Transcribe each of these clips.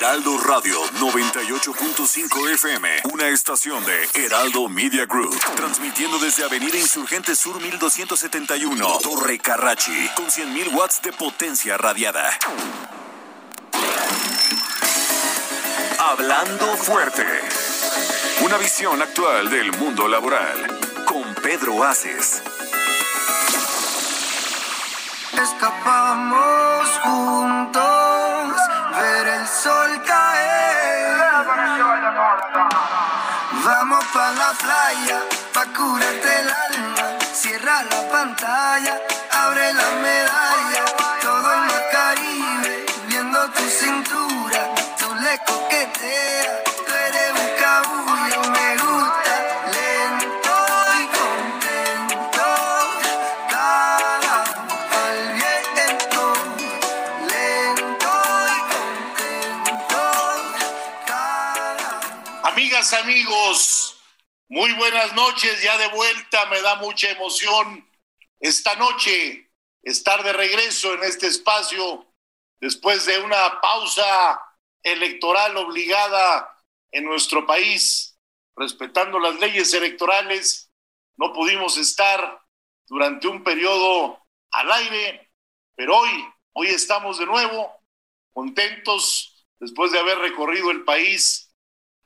Heraldo Radio 98.5 FM, una estación de Heraldo Media Group, transmitiendo desde Avenida Insurgente Sur 1271, Torre Carrachi, con 100.000 watts de potencia radiada. Hablando fuerte. Una visión actual del mundo laboral. Con Pedro Aces. Escapamos juntos, Vamos pa' la playa, pa' curarte el alma. Cierra la pantalla, abre la medalla. Amigos, muy buenas noches, ya de vuelta, me da mucha emoción esta noche estar de regreso en este espacio después de una pausa electoral obligada en nuestro país, respetando las leyes electorales, no pudimos estar durante un periodo al aire, pero hoy, hoy estamos de nuevo contentos después de haber recorrido el país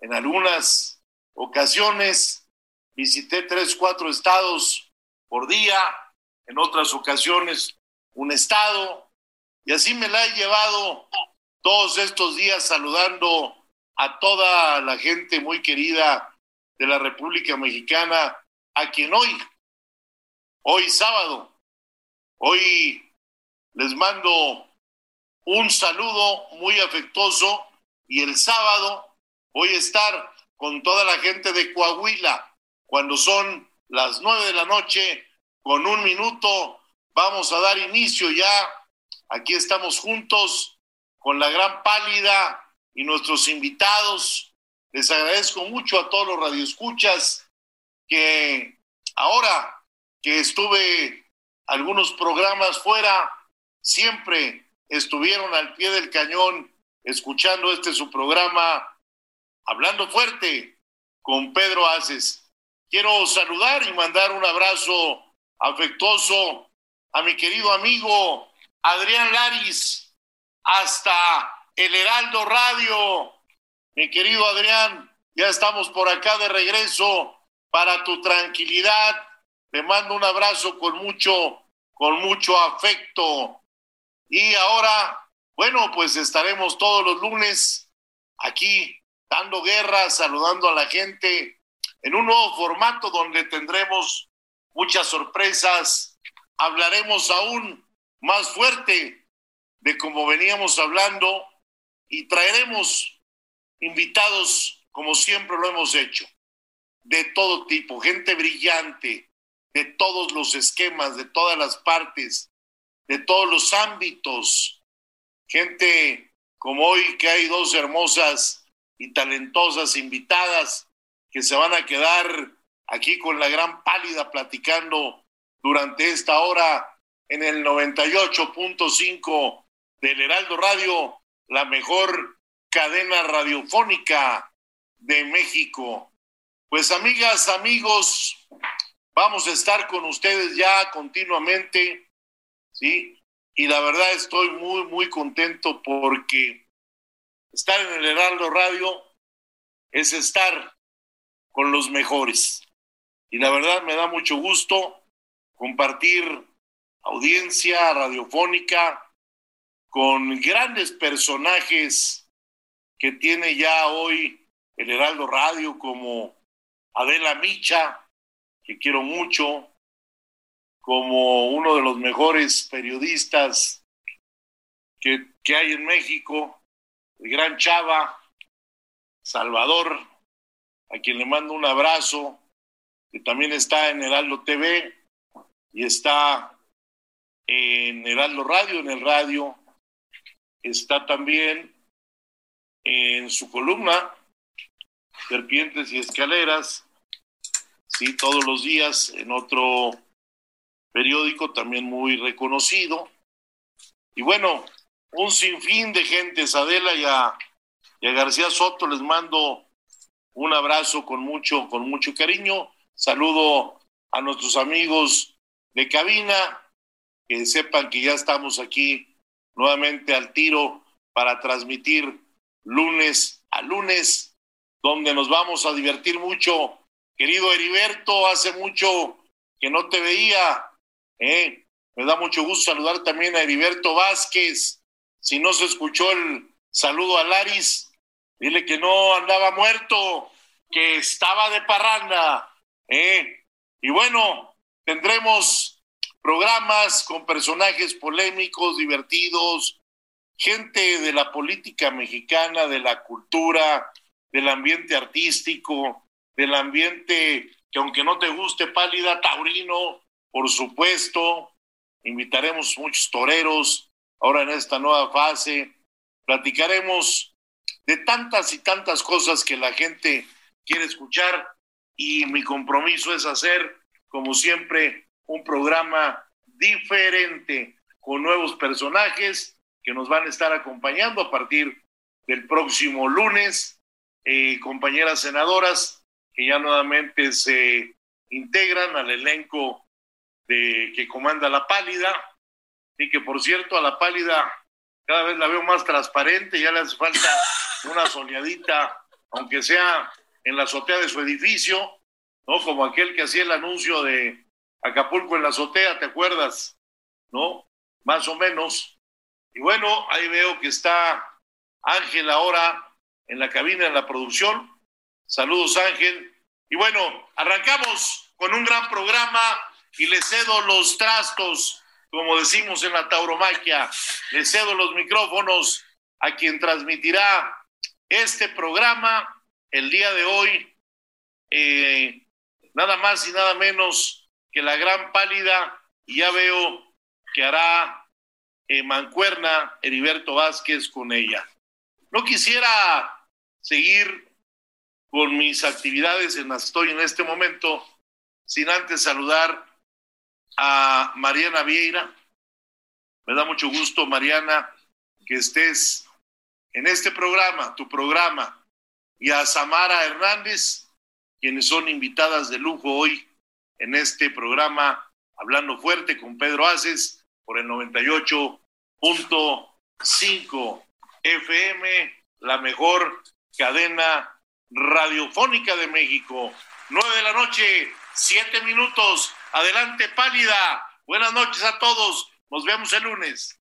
en algunas ocasiones. Visité tres, cuatro estados por día, en otras ocasiones un estado, y así me la he llevado todos estos días saludando a toda la gente muy querida de la República Mexicana, a quien hoy, hoy sábado, hoy les mando un saludo muy afectuoso y el sábado voy a estar con toda la gente de Coahuila. Cuando son las nueve de la noche, con un minuto, vamos a dar inicio ya. Aquí estamos juntos con la gran pálida y nuestros invitados. Les agradezco mucho a todos los radioescuchas que ahora que estuve algunos programas fuera, siempre estuvieron al pie del cañón escuchando este su programa Hablando Fuerte con Pedro Aces. Quiero saludar y mandar un abrazo afectuoso a mi querido amigo Adrián Laris hasta el Heraldo Radio. Mi querido Adrián, ya estamos por acá de regreso para tu tranquilidad. Te mando un abrazo con mucho, con mucho afecto. Y ahora, bueno, pues estaremos todos los lunes aquí dando guerra, saludando a la gente en un nuevo formato donde tendremos muchas sorpresas. Hablaremos aún más fuerte de como veníamos hablando y traeremos invitados como siempre lo hemos hecho, de todo tipo, gente brillante, de todos los esquemas, de todas las partes, de todos los ámbitos, gente como hoy que hay dos hermosas y talentosas invitadas que se van a quedar aquí con la gran pálida platicando durante esta hora en el 98.5 del Heraldo Radio, la mejor cadena radiofónica de México. Pues amigas, amigos, vamos a estar con ustedes ya continuamente, ¿sí? Y la verdad estoy muy, muy contento porque estar en el Heraldo Radio es estar con los mejores. Y la verdad me da mucho gusto compartir audiencia radiofónica con grandes personajes que tiene ya hoy el Heraldo Radio como Adela Micha, que quiero mucho, como uno de los mejores periodistas que, que hay en México, el gran Chava, Salvador, a quien le mando un abrazo, que también está en Heraldo TV y está en Heraldo Radio, en el radio, está también en su columna, Serpientes y Escaleras, sí, todos los días en otro periódico también muy reconocido. Y bueno, un sinfín de gente, Adela y a, y a García Soto les mando un abrazo con mucho, con mucho cariño. Saludo a nuestros amigos de cabina, que sepan que ya estamos aquí nuevamente al tiro para transmitir lunes a lunes, donde nos vamos a divertir mucho. Querido Heriberto, hace mucho que no te veía. ¿eh? Me da mucho gusto saludar también a Heriberto Vázquez. Si no se escuchó el saludo a Laris, dile que no andaba muerto, que estaba de parranda. ¿eh? Y bueno, tendremos programas con personajes polémicos, divertidos, gente de la política mexicana, de la cultura, del ambiente artístico, del ambiente que aunque no te guste pálida, taurino, por supuesto, invitaremos muchos toreros ahora en esta nueva fase, platicaremos de tantas y tantas cosas que la gente quiere escuchar y mi compromiso es hacer, como siempre, un programa diferente con nuevos personajes que nos van a estar acompañando a partir del próximo lunes, eh, compañeras senadoras que ya nuevamente se integran al elenco de, que comanda la pálida, y que por cierto a la pálida cada vez la veo más transparente, ya le hace falta una soleadita, aunque sea en la azotea de su edificio, ¿no? Como aquel que hacía el anuncio de Acapulco en la azotea, ¿te acuerdas? ¿No? Más o menos. Y bueno, ahí veo que está Ángel ahora en la cabina, en la producción. Saludos, Ángel. Y bueno, arrancamos con un gran programa y le cedo los trastos, como decimos en la tauromaquia, le cedo los micrófonos a quien transmitirá este programa el día de hoy. Eh, nada más y nada menos que la gran pálida, y ya veo que hará eh, mancuerna Heriberto Vázquez con ella. No quisiera seguir con mis actividades en las estoy en este momento sin antes saludar a Mariana Vieira. Me da mucho gusto, Mariana, que estés en este programa, tu programa, y a Samara Hernández, quienes son invitadas de lujo hoy en este programa, hablando fuerte con Pedro Aces por el 98.5 FM, la mejor cadena radiofónica de México. Nueve de la noche, siete minutos. Adelante, Pálida. Buenas noches a todos. Nos vemos el lunes.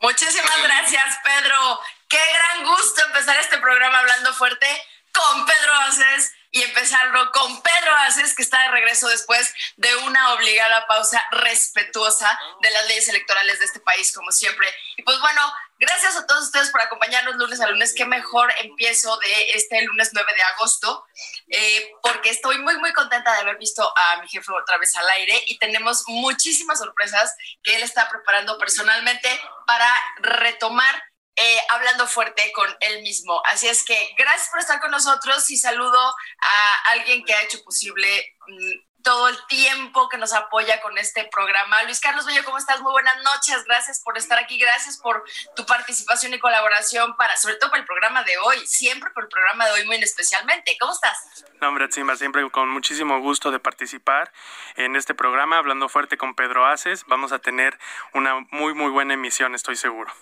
Muchísimas gracias, Pedro. Qué gran gusto empezar este programa hablando fuerte con Pedro Aces y empezarlo con Pedro Aces, que está de regreso después de una obligada pausa respetuosa de las leyes electorales de este país, como siempre. Y pues bueno, gracias a todos ustedes por acompañarnos lunes a lunes. Qué mejor empiezo de este lunes 9 de agosto, eh, porque estoy muy, muy contenta de haber visto a mi jefe otra vez al aire y tenemos muchísimas sorpresas que él está preparando personalmente para retomar eh, hablando fuerte con él mismo. Así es que gracias por estar con nosotros y saludo a alguien que ha hecho posible mm, todo el tiempo que nos apoya con este programa. Luis Carlos Bello, ¿cómo estás? Muy buenas noches. Gracias por estar aquí. Gracias por tu participación y colaboración para, sobre todo para el programa de hoy, siempre por el programa de hoy muy especialmente. ¿Cómo estás? No, hombre, siempre con muchísimo gusto de participar en este programa, hablando fuerte con Pedro Aces. Vamos a tener una muy, muy buena emisión, estoy seguro.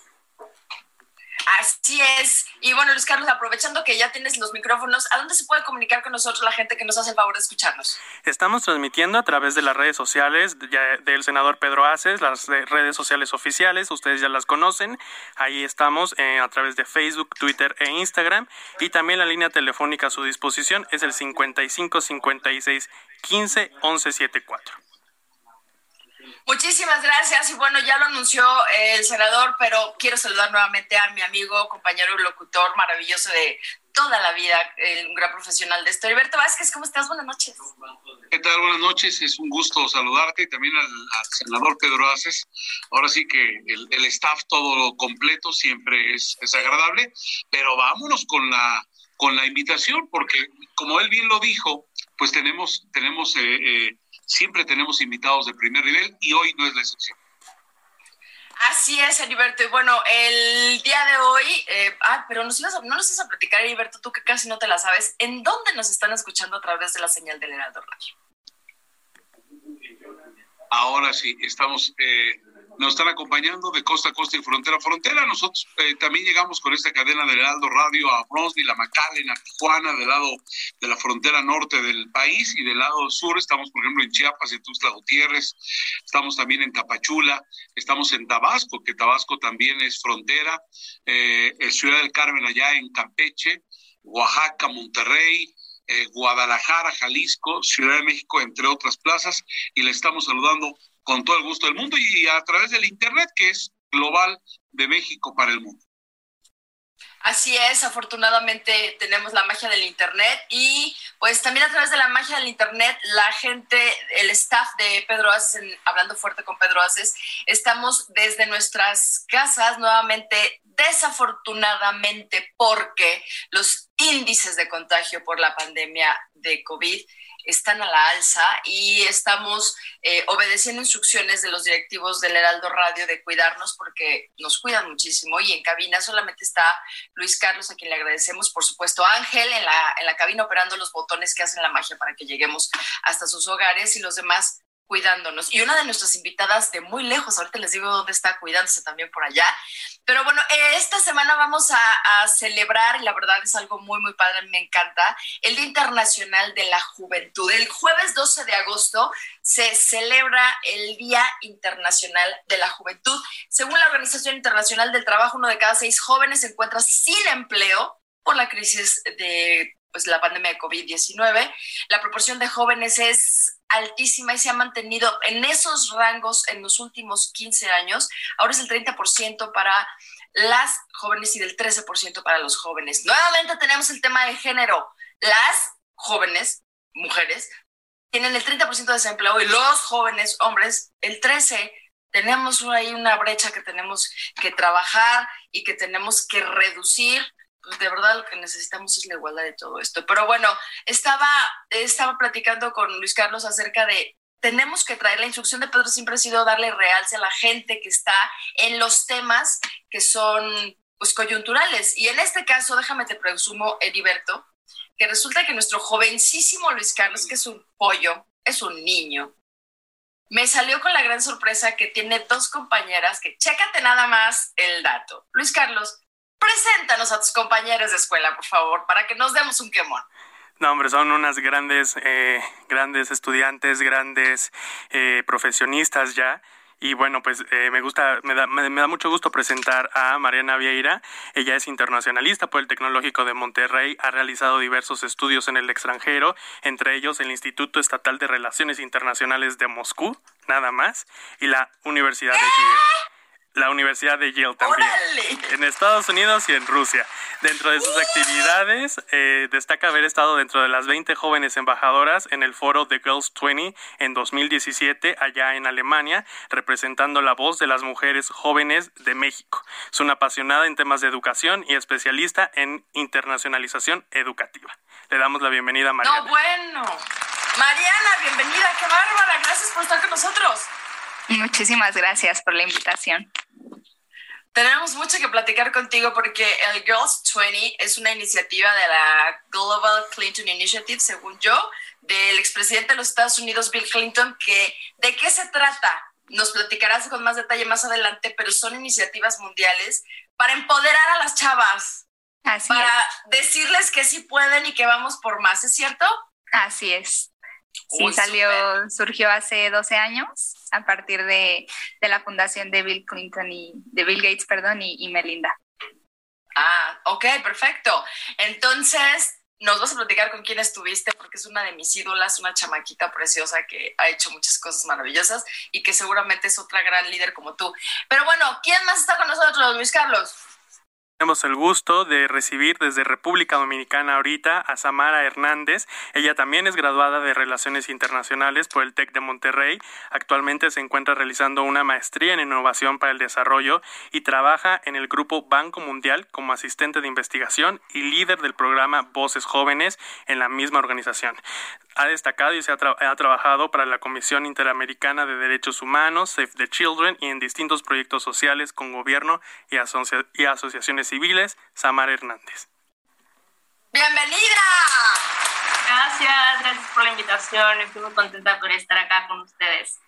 Así es. Y bueno, Luis Carlos, aprovechando que ya tienes los micrófonos, ¿a dónde se puede comunicar con nosotros la gente que nos hace el favor de escucharnos? Estamos transmitiendo a través de las redes sociales del senador Pedro Aces, las redes sociales oficiales, ustedes ya las conocen. Ahí estamos eh, a través de Facebook, Twitter e Instagram. Y también la línea telefónica a su disposición es el 55 56 15 11 74. Muchísimas gracias y bueno, ya lo anunció el senador, pero quiero saludar nuevamente a mi amigo, compañero y locutor maravilloso de toda la vida, un gran profesional de esto. Heriberto Vázquez, ¿cómo estás? Buenas noches. ¿Qué tal? Buenas noches, es un gusto saludarte y también al, senador Pedro Aces. Ahora sí que el, staff todo completo siempre es, es agradable, pero vámonos con la, con la invitación, porque como él bien lo dijo, pues tenemos, tenemos eh, eh, siempre tenemos invitados de primer nivel y hoy no es la excepción. Así es, Heriberto. Y bueno, el día de hoy, eh, ah, pero nos ibas no nos ibas a platicar, Heriberto, tú que casi no te la sabes, ¿en dónde nos están escuchando a través de la señal del Heraldo Radio? Ahora sí, estamos eh, nos están acompañando de costa a costa y frontera a frontera. Nosotros eh, también llegamos con esta cadena de Heraldo Radio a Bronzeville, la McAllen, a Tijuana, del lado de la frontera norte del país y del lado sur. Estamos, por ejemplo, en Chiapas, en Tuxtla Gutiérrez, estamos también en Tapachula, estamos en Tabasco, que Tabasco también es frontera, eh, Ciudad del Carmen allá en Campeche, Oaxaca, Monterrey, eh, Guadalajara, Jalisco, Ciudad de México, entre otras plazas, y le estamos saludando con todo el gusto del mundo y a través del Internet, que es global de México para el mundo. Así es, afortunadamente tenemos la magia del Internet y pues también a través de la magia del Internet, la gente, el staff de Pedro Aces, hablando fuerte con Pedro Aces, estamos desde nuestras casas nuevamente, desafortunadamente, porque los índices de contagio por la pandemia de COVID están a la alza y estamos eh, obedeciendo instrucciones de los directivos del Heraldo Radio de cuidarnos porque nos cuidan muchísimo y en cabina solamente está Luis Carlos, a quien le agradecemos, por supuesto, Ángel en la, en la cabina operando los botones que hacen la magia para que lleguemos hasta sus hogares y los demás cuidándonos. Y una de nuestras invitadas de muy lejos, ahorita les digo dónde está cuidándose también por allá. Pero bueno, esta semana vamos a, celebrar, y la verdad es algo muy, muy padre, me encanta, el Día Internacional de la Juventud. El jueves 12 de agosto se celebra el Día Internacional de la Juventud. Según la Organización Internacional del Trabajo, uno de cada seis jóvenes se encuentra sin empleo por la crisis de pues, la pandemia de COVID-19. La proporción de jóvenes es altísima y se ha mantenido en esos rangos en los últimos 15 años. Ahora es el 30% para las jóvenes y del 13% para los jóvenes. Nuevamente tenemos el tema de género. Las jóvenes, mujeres, tienen el 30% de desempleo y los jóvenes, hombres, el 13%. Tenemos ahí una brecha que tenemos que trabajar y que tenemos que reducir pues, de verdad lo que necesitamos es la igualdad de todo esto. Pero bueno, estaba, estaba platicando con Luis Carlos acerca de tenemos que traer la instrucción de Pedro siempre ha sido darle realce a la gente que está en los temas que son pues coyunturales. Y en este caso, déjame te presumo, Heriberto, que resulta que nuestro jovencísimo Luis Carlos, que es un pollo, es un niño, me salió con la gran sorpresa que tiene dos compañeras que, chécate nada más el dato. Luis Carlos, Preséntanos a tus compañeros de escuela, por favor, para que nos demos un quemón. No, hombre, son unas grandes, eh, grandes estudiantes, grandes eh, profesionistas ya. Y bueno, pues eh, me gusta, me da, me, da mucho gusto presentar a Mariana Vieira. Ella es internacionalista por el Tecnológico de Monterrey, ha realizado diversos estudios en el extranjero, entre ellos el Instituto Estatal de Relaciones Internacionales de Moscú, nada más, y la Universidad de Yale la Universidad de Yale también. En Estados Unidos y en Rusia. Dentro de sus actividades, eh, destaca haber estado dentro de las 20 jóvenes embajadoras en el foro The Girls 20 en 2017, allá en Alemania, representando la voz de las mujeres jóvenes de México. Es una apasionada en temas de educación y especialista en internacionalización educativa. Le damos la bienvenida a Mariana. No, bueno. Mariana, bienvenida. Qué bárbara. Gracias por estar con nosotros. Muchísimas gracias por la invitación. Tenemos mucho que platicar contigo porque el Girls 20 es una iniciativa de la Global Clinton Initiative, según yo, del expresidente de los Estados Unidos, Bill Clinton, que ¿de qué se trata? Nos platicarás con más detalle más adelante, pero son iniciativas mundiales para empoderar a las chavas, Así para decirles que sí pueden y que vamos por más, ¿es cierto? Así es. Sí, salió, surgió hace 12 años a partir de, la fundación de Bill Clinton y de Bill Gates, perdón, y, Melinda. Ah, ok, perfecto. Entonces, nos vas a platicar con quién estuviste, porque es una de mis ídolas, una chamaquita preciosa que ha hecho muchas cosas maravillosas y que seguramente es otra gran líder como tú. Pero bueno, ¿quién más está con nosotros, Luis Carlos? Tenemos el gusto de recibir desde República Dominicana ahorita a Samara Hernández. Ella también es graduada de Relaciones Internacionales por el TEC de Monterrey. Actualmente se encuentra realizando una maestría en Innovación para el Desarrollo y trabaja en el Grupo Banco Mundial como asistente de investigación y líder del programa Voces Jóvenes en la misma organización ha destacado y se ha, trabajado para la Comisión Interamericana de Derechos Humanos, Save the Children y en distintos proyectos sociales con gobierno y, y asociaciones civiles. Samara Hernández. ¡Bienvenida! Gracias, gracias por la invitación. Estoy muy contenta por estar acá con ustedes.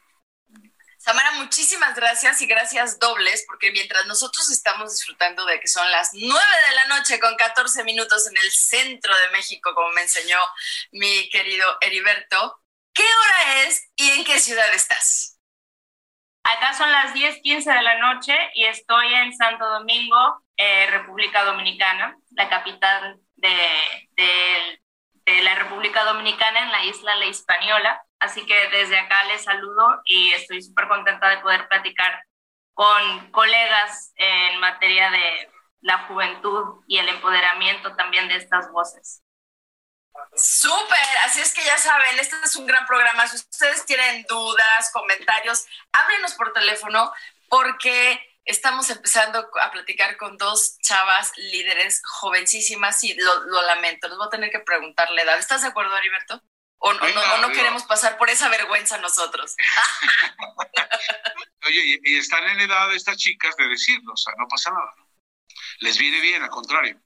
Samara, muchísimas gracias y gracias dobles, porque mientras nosotros estamos disfrutando de que son las 9 de la noche con 14 minutos en el centro de México, como me enseñó mi querido Heriberto, ¿qué hora es y en qué ciudad estás? Acá son las 10:15 de la noche y estoy en Santo Domingo, eh, República Dominicana, la capital de, la República Dominicana en la isla La Hispaniola. Así que desde acá les saludo y estoy súper contenta de poder platicar con colegas en materia de la juventud y el empoderamiento también de estas voces. Súper, así es que ya saben, este es un gran programa. Si ustedes tienen dudas, comentarios, háblenos por teléfono porque estamos empezando a platicar con dos chavas líderes jovencísimas y lo, lo lamento, les voy a tener que preguntar la edad. ¿Estás de acuerdo, Heriberto? O, no, queremos pasar por esa vergüenza nosotros. Oye, y, están en edad estas chicas de decirlo, o sea, no pasa nada. Les viene bien, al contrario.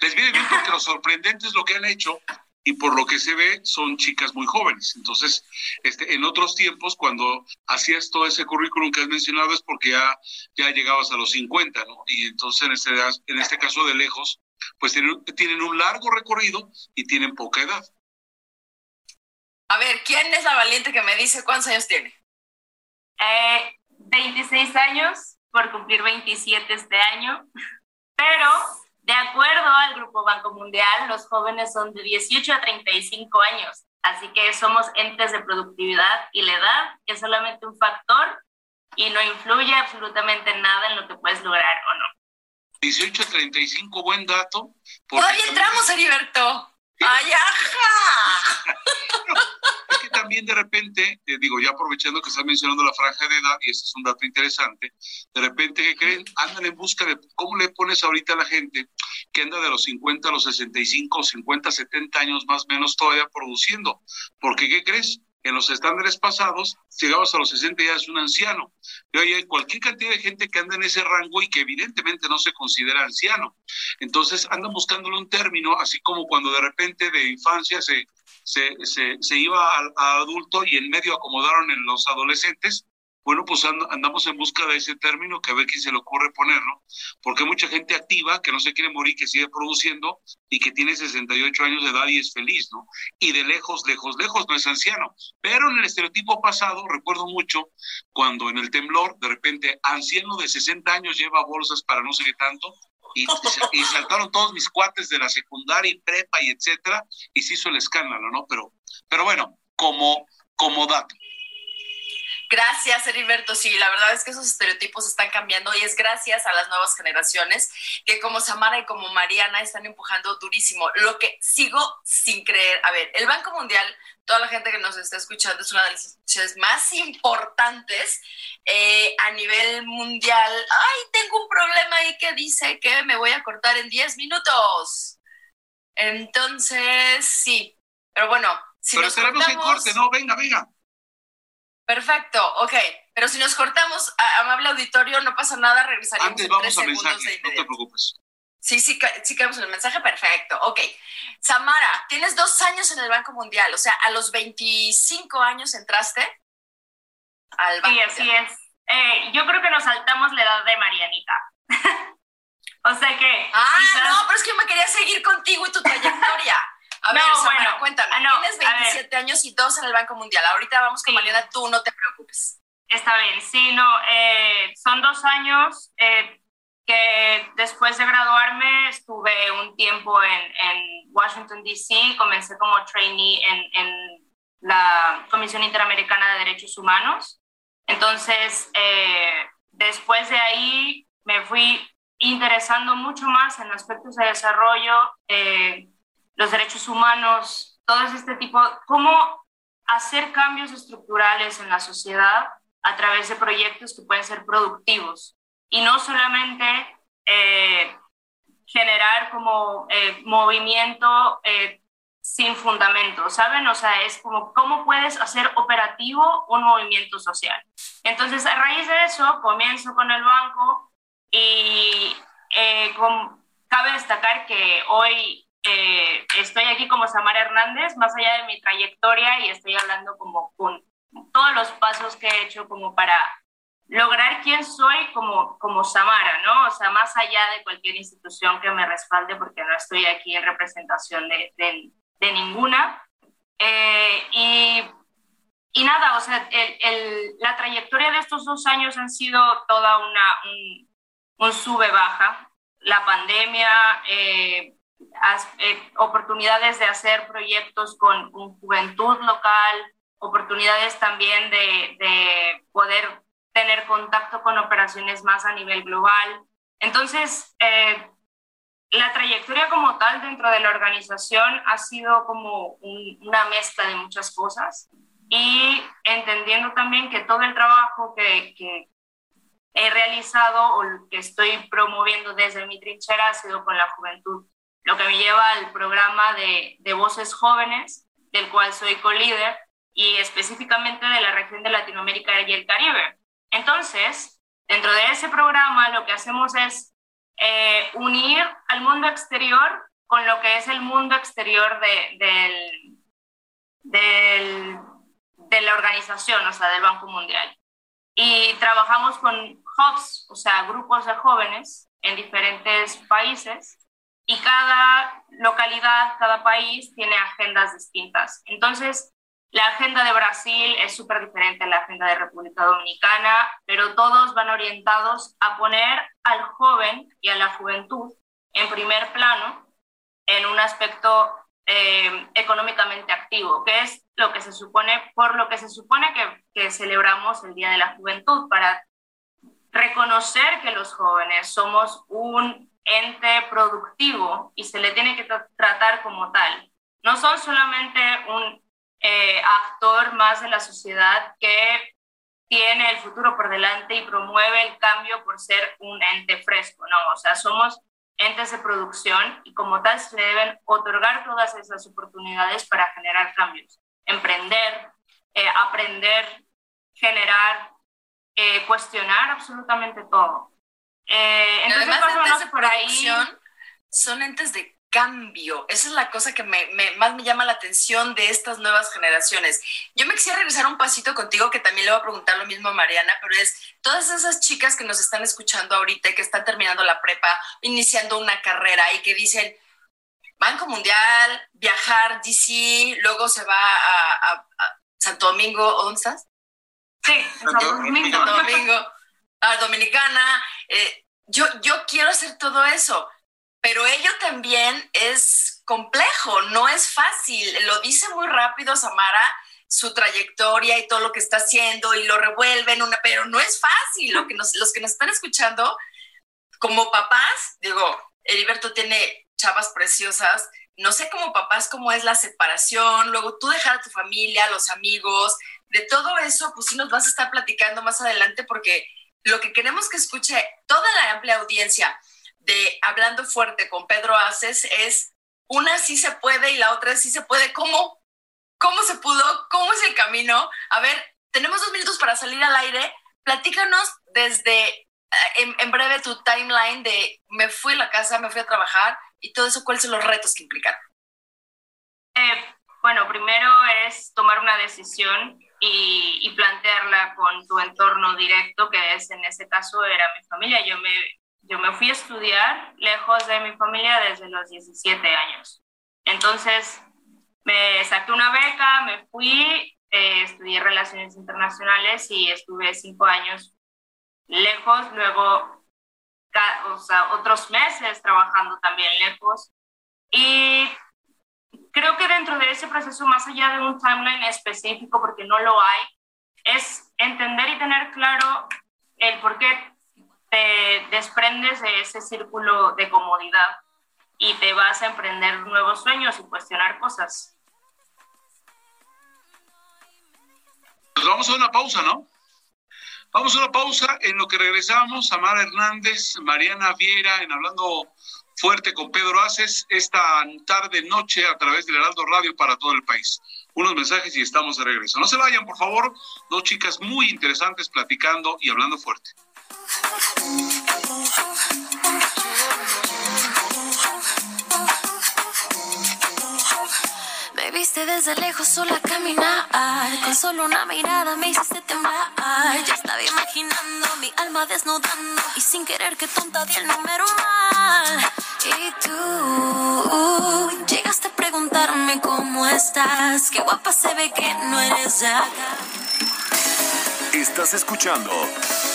Les viene bien porque lo sorprendente es lo que han hecho y por lo que se ve son chicas muy jóvenes. Entonces, este, en otros tiempos, cuando hacías todo ese currículum que has mencionado es porque ya, ya llegabas a los 50, ¿no? Y entonces en este, en este caso de lejos, pues tienen un largo recorrido y tienen poca edad. A ver, ¿quién es la valiente que me dice cuántos años tiene? Eh, 26 años, por cumplir 27 este año, pero de acuerdo al Grupo Banco Mundial, los jóvenes son de 18 a 35 años, así que somos entes de productividad y la edad es solamente un factor y no influye absolutamente nada en lo que puedes lograr o no. 18 a 35, buen dato. Todavía entramos, Heriberto. ¡Ay, ajá! es que también de repente, eh, digo, ya aprovechando que estás mencionando la franja de edad, y este es un dato interesante, de repente, ¿qué creen? Andan en busca de cómo le pones ahorita a la gente que anda de los 50 a los 65, 50, 70 años más o menos todavía produciendo. Porque, ¿qué crees? En los estándares pasados, llegabas a los 60 ya es un anciano. Y hoy hay cualquier cantidad de gente que anda en ese rango y que evidentemente no se considera anciano. Entonces andan buscándole un término, así como cuando de repente de infancia se, se, se, iba a adulto y en medio acomodaron en los adolescentes, bueno, pues andamos en busca de ese término que a ver quién se le ocurre ponerlo, porque hay mucha gente activa que no se quiere morir, que sigue produciendo y que tiene 68 años de edad y es feliz, ¿no? Y de lejos, lejos, lejos no es anciano. Pero en el estereotipo pasado, recuerdo mucho cuando en el temblor, de repente, anciano de 60 años lleva bolsas para no sé qué tanto, y, y, saltaron todos mis cuates de la secundaria y prepa y etcétera, y se hizo el escándalo, ¿no? Pero, pero bueno, como, como dato. Gracias, Heriberto. Sí, la verdad es que esos estereotipos están cambiando y es gracias a las nuevas generaciones que como Samara y como Mariana están empujando durísimo. Lo que sigo sin creer, a ver, el Banco Mundial, toda la gente que nos está escuchando, es una de las instituciones más importantes eh, a nivel mundial. Ay, tengo un problema ahí que dice que me voy a cortar en 10 minutos. Entonces, sí, pero bueno. Si pero estaremos en corte, no, venga, venga. Perfecto, ok. Pero si nos cortamos, amable auditorio, no pasa nada, regresaríamos Antes vamos a mensaje, no te preocupes. Sí, sí, sí queremos el mensaje, perfecto. Ok. Samara, tienes dos años en el Banco Mundial, o sea, a los 25 años entraste al Banco Sí, así es. Eh, yo creo que nos saltamos la edad de Marianita. o sea que... Ah, no, pero es que yo me quería seguir contigo y tu trayectoria. A ver, bueno, cuéntame. Ah, tienes 27 años y dos en el Banco Mundial. Ahorita vamos con Mariana, tú no te preocupes. Está bien, sí, no, eh, son dos años. Eh, que después de graduarme estuve un tiempo en, en Washington, D.C., comencé como trainee en, en, la Comisión Interamericana de Derechos Humanos. Entonces, eh, después de ahí me fui interesando mucho más en aspectos de desarrollo, eh, los derechos humanos, todo este tipo, cómo hacer cambios estructurales en la sociedad a través de proyectos que pueden ser productivos y no solamente eh, generar como eh, movimiento eh, sin fundamento, ¿saben? O sea, es como cómo puedes hacer operativo un movimiento social. Entonces, a raíz de eso, comienzo con el banco y cabe destacar que hoy estoy aquí como Samara Hernández, más allá de mi trayectoria, y estoy hablando como con todos los pasos que he hecho como para lograr quién soy como, como Samara, ¿no? O sea, más allá de cualquier institución que me respalde, porque no estoy aquí en representación de, de, ninguna. Eh, y, y, nada, o sea, el, el, la trayectoria de estos dos años han sido toda una, un, un sube-baja. La pandemia, eh, eh, oportunidades de hacer proyectos con, con juventud local, oportunidades también de, de poder tener contacto con operaciones más a nivel global. Entonces, eh, la trayectoria como tal dentro de la organización ha sido como una mezcla de muchas cosas y entendiendo también que todo el trabajo que, que, he realizado o que estoy promoviendo desde mi trinchera ha sido con la juventud, lo que me lleva al programa de, de Voces Jóvenes, del cual soy co-líder y específicamente de la región de Latinoamérica y el Caribe. Entonces, dentro de ese programa lo que hacemos es eh, unir al mundo exterior con lo que es el mundo exterior de, de la organización, o sea, del Banco Mundial. Y trabajamos con hubs, o sea, grupos de jóvenes en diferentes países y cada localidad, cada país tiene agendas distintas. Entonces, la agenda de Brasil es súper diferente a la agenda de República Dominicana, pero todos van orientados a poner al joven y a la juventud en primer plano en un aspecto eh, económicamente activo, que es lo que se supone, por lo que se supone que, que celebramos el Día de la Juventud, para reconocer que los jóvenes somos un ente productivo y se le tiene que tratar como tal. No son solamente un eh, actor más de la sociedad que tiene el futuro por delante y promueve el cambio por ser un ente fresco, ¿no? O sea, somos entes de producción y como tal se deben otorgar todas esas oportunidades para generar cambios, emprender, eh, aprender, generar, eh, cuestionar absolutamente todo. Entonces, más por ahí. Son entes de cambio. Esa es la cosa que me, más me llama la atención de estas nuevas generaciones. Yo me quisiera regresar un pasito contigo, que también le voy a preguntar lo mismo a Mariana, pero es todas esas chicas que nos están escuchando ahorita y que están terminando la prepa, iniciando una carrera y que dicen, Banco Mundial, viajar, DC, luego se va a, Santo Domingo, ¿dónde estás? Sí, Santo Domingo. Santo Domingo, a Dominicana. Eh, yo, yo quiero hacer todo eso pero ello también es complejo, no es fácil. Lo dice muy rápido Samara, su trayectoria y todo lo que está haciendo y lo revuelven, una, pero no es fácil. Lo que nos, los que nos están escuchando, como papás, digo, Heriberto tiene chavas preciosas, no sé como papás cómo es la separación, luego tú dejar a tu familia, los amigos, de todo eso, pues sí nos vas a estar platicando más adelante porque lo que queremos que escuche toda la amplia audiencia de Hablando Fuerte con Pedro Aces es una sí se puede y la otra sí se puede. ¿Cómo? ¿Cómo se pudo? ¿Cómo es el camino? A ver, tenemos dos minutos para salir al aire. Platícanos desde, eh, en, breve, tu timeline de me fui a la casa, me fui a trabajar y todo eso, ¿cuáles son los retos que implicaron? Eh, bueno, primero es tomar una decisión y, y, plantearla con tu entorno directo, que es en ese caso era mi familia. Yo me yo me fui a estudiar lejos de mi familia desde los 17 años. Entonces, me saqué una beca, me fui, eh, estudié relaciones internacionales y estuve cinco años lejos. Luego o sea, otros meses trabajando también lejos. Y creo que dentro de ese proceso, más allá de un timeline específico, porque no lo hay, es entender y tener claro el por qué te desprendes de ese círculo de comodidad y te vas a emprender nuevos sueños y cuestionar cosas. Pues vamos a una pausa, ¿no? Vamos a una pausa en lo que regresamos. Amara Hernández, Mariana Viera, en Hablando Fuerte con Pedro Aces, esta tarde, noche, a través del Heraldo Radio para todo el país. Unos mensajes y estamos de regreso. No se vayan, por favor. Dos chicas muy interesantes platicando y hablando fuerte. Me viste desde lejos sola caminar, con solo una mirada me hiciste temblar. Ya estaba imaginando mi alma desnudando y sin querer que tonta di el número mal. Y tú llegaste a preguntarme cómo estás, qué guapa se ve que no eres de acá. Estás escuchando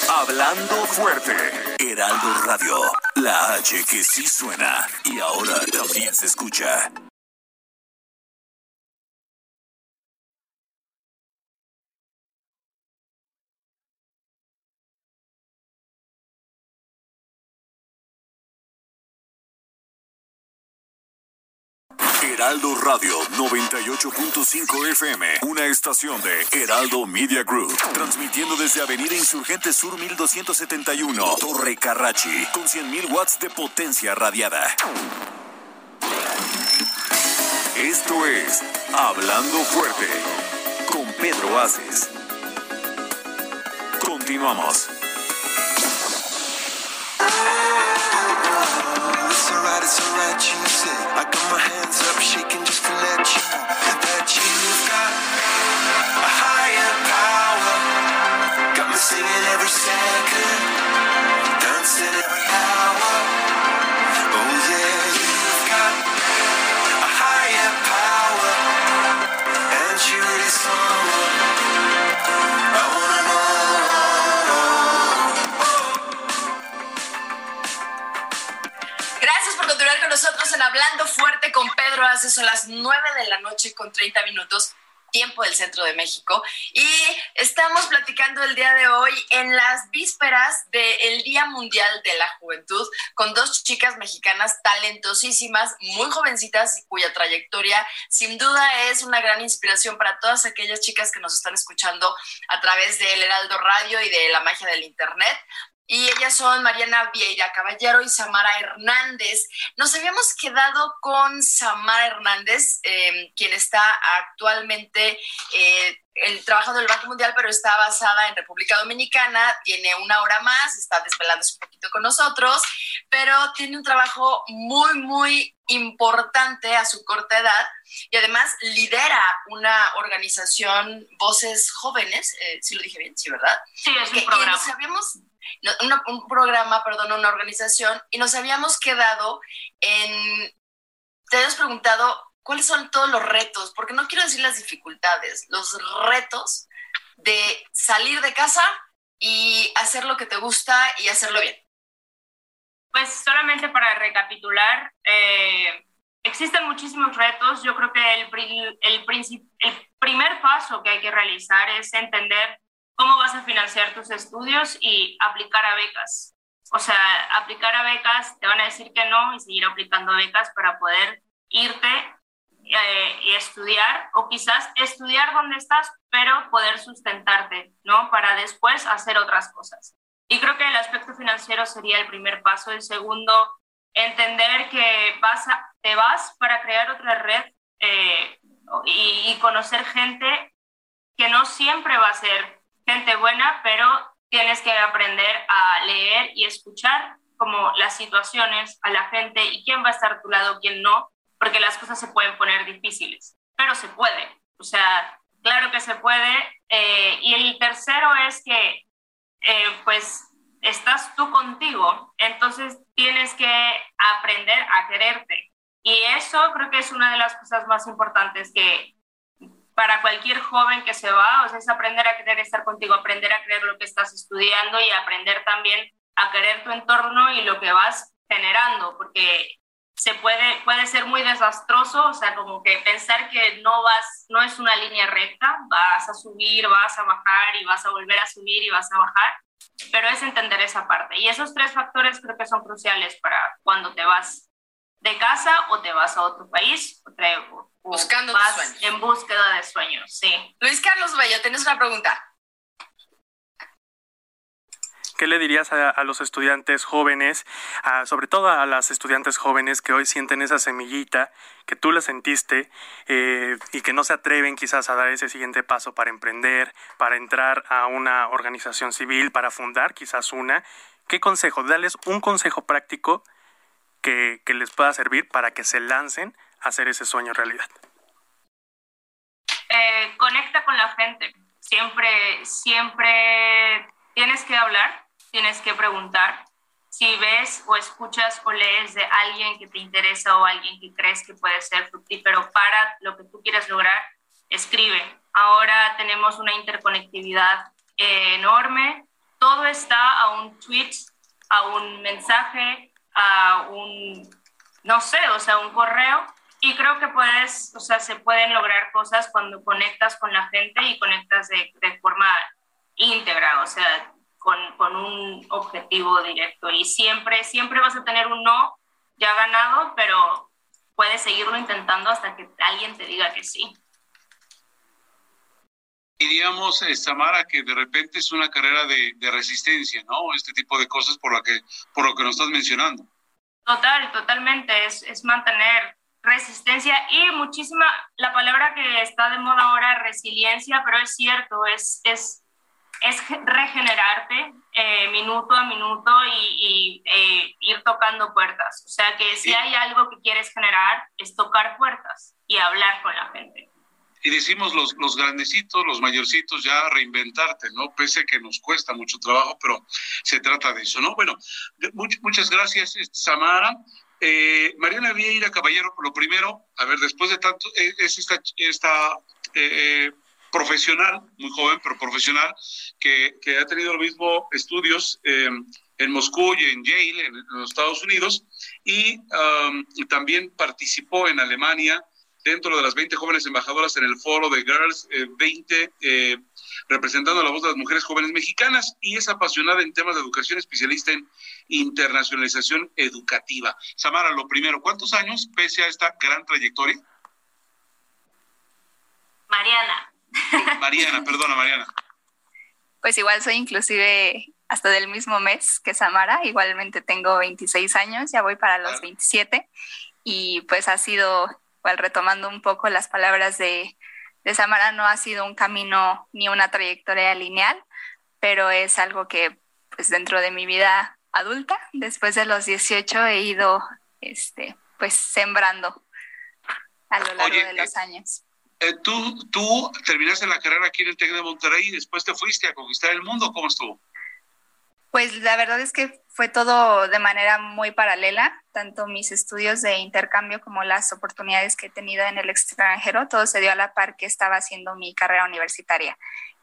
Hablando Fuerte, Heraldo Radio, la H que sí suena y ahora también se escucha. Heraldo Radio 98.5 FM, una estación de Heraldo Media Group, transmitiendo desde Avenida Insurgente Sur 1271, Torre Carrachi, con 100.000 watts de potencia radiada. Esto es Hablando Fuerte, con Pedro Aces. Continuamos. It's alright, you say. I got my hands up, shaking just to let you know that you've got a higher power. Got me singing every second, dancing every hour. En Hablando Fuerte con Pedro Hace son las 9 de la noche con 30 minutos, tiempo del centro de México. Y estamos platicando el día de hoy en las vísperas del Día Mundial de la Juventud con dos chicas mexicanas talentosísimas, muy jovencitas, cuya trayectoria sin duda es una gran inspiración para todas aquellas chicas que nos están escuchando a través del Heraldo Radio y de la magia del Internet. Y ellas son Mariana Vieira Caballero y Samara Hernández. Nos habíamos quedado con Samara Hernández, eh, quien está actualmente eh, el trabajo del Banco Mundial, pero está basada en República Dominicana, tiene una hora más, está desvelándose un poquito con nosotros, pero tiene un trabajo muy, muy importante a su corta edad y además lidera una organización Voces Jóvenes, eh, si lo dije bien, sí, ¿verdad? Sí, es Que- un programa. nos habíamos, un programa, perdón, una organización, y nos habíamos quedado en, te habíamos preguntado cuáles son todos los retos, porque no quiero decir las dificultades, los retos de salir de casa y hacer lo que te gusta y hacerlo bien. Pues solamente para recapitular, eh, existen muchísimos retos. Yo creo que el, el, el primer paso que hay que realizar es entender cómo vas a financiar tus estudios y aplicar a becas. O sea, aplicar a becas, te van a decir que no y seguir aplicando becas para poder irte eh, y estudiar, o quizás estudiar donde estás, pero poder sustentarte, ¿no? Para después hacer otras cosas. Y creo que el aspecto financiero sería el primer paso. El segundo, entender que vas a- te vas para crear otra red eh, y, y conocer gente que no siempre va a ser gente buena, pero tienes que aprender a leer y escuchar como las situaciones, a la gente y quién va a estar a tu lado, quién no, porque las cosas se pueden poner difíciles, pero se puede. O sea, claro que se puede. eh, y el tercero es que eh, pues estás tú contigo, entonces tienes que aprender a quererte. Y eso creo que es una de las cosas más importantes que para cualquier joven que se va, o sea, es aprender a querer estar contigo, aprender a creer lo que estás estudiando y aprender también a querer tu entorno y lo que vas generando, porque se puede, puede ser muy desastroso, o sea, como que pensar que no vas, no es una línea recta, vas a subir, vas a bajar y vas a volver a subir y vas a bajar, pero es entender esa parte. Y esos tres factores creo que son cruciales para cuando te vas de casa o te vas a otro país o, buscando vas en búsqueda de sueños, sí. Luis Carlos Bello, tienes una pregunta. ¿Qué le dirías a, los estudiantes jóvenes, sobre todo a las estudiantes jóvenes que hoy sienten esa semillita, que tú la sentiste eh, y que no se atreven quizás a dar ese siguiente paso para emprender, para entrar a una organización civil, para fundar quizás una? ¿Qué consejo? Dales un consejo práctico que, que les pueda servir para que se lancen a hacer ese sueño realidad. Eh, conecta con la gente. Siempre, siempre tienes que hablar tienes que preguntar. Si ves o escuchas o lees de alguien que te interesa o alguien que crees que puede ser fructífero para lo que tú quieres lograr, escribe. Ahora tenemos una interconectividad eh, enorme. Todo está a un tweet, a un mensaje, a un, no sé, o sea, un correo. Y creo que puedes, o sea, se pueden lograr cosas cuando conectas con la gente y conectas de, de forma íntegra. O sea, con, con, un objetivo directo y siempre, siempre vas a tener un no ya ganado, pero puedes seguirlo intentando hasta que alguien te diga que sí. Diríamos, eh, Samara, que de repente es una carrera de, de, resistencia, ¿no? Este tipo de cosas por, la que, por lo que nos estás mencionando. Total, totalmente, es, es mantener resistencia y muchísima, la palabra que está de moda ahora, resiliencia, pero es cierto, es, es es regenerarte eh, minuto a minuto y, eh, ir tocando puertas. O sea que si hay algo que quieres generar, es tocar puertas y hablar con la gente. Y decimos los, los grandecitos, los mayorcitos, ya reinventarte, ¿no? Pese a que nos cuesta mucho trabajo, pero se trata de eso, ¿no? Bueno, muchas gracias, Samara. Eh, Mariana Vieira Caballero, lo primero, a ver, después de tanto, es esta, esta profesional, muy joven, pero profesional, que, que ha tenido los mismos estudios eh, en Moscú y en Yale, en, los Estados Unidos, y también participó en Alemania dentro de las 20 jóvenes embajadoras en el foro de Girls 20, representando la voz de las mujeres jóvenes mexicanas, y es apasionada en temas de educación, especialista en internacionalización educativa. Samara, lo primero, ¿cuántos años, pese a esta gran trayectoria? Mariana, Mariana, perdona, Mariana. Pues igual soy inclusive hasta del mismo mes que Samara, igualmente tengo 26 años, ya voy para los 27 y pues ha sido, igual retomando un poco las palabras de, de Samara, no ha sido un camino ni una trayectoria lineal, pero es algo que pues dentro de mi vida adulta, después de los 18 he ido este, pues sembrando a lo largo de los eh, años. Eh, tú, tú terminaste la carrera aquí en el TEC de Monterrey y después te fuiste a conquistar el mundo. ¿Cómo estuvo? Pues la verdad es que fue todo de manera muy paralela, tanto mis estudios de intercambio como las oportunidades que he tenido en el extranjero, todo se dio a la par que estaba haciendo mi carrera universitaria.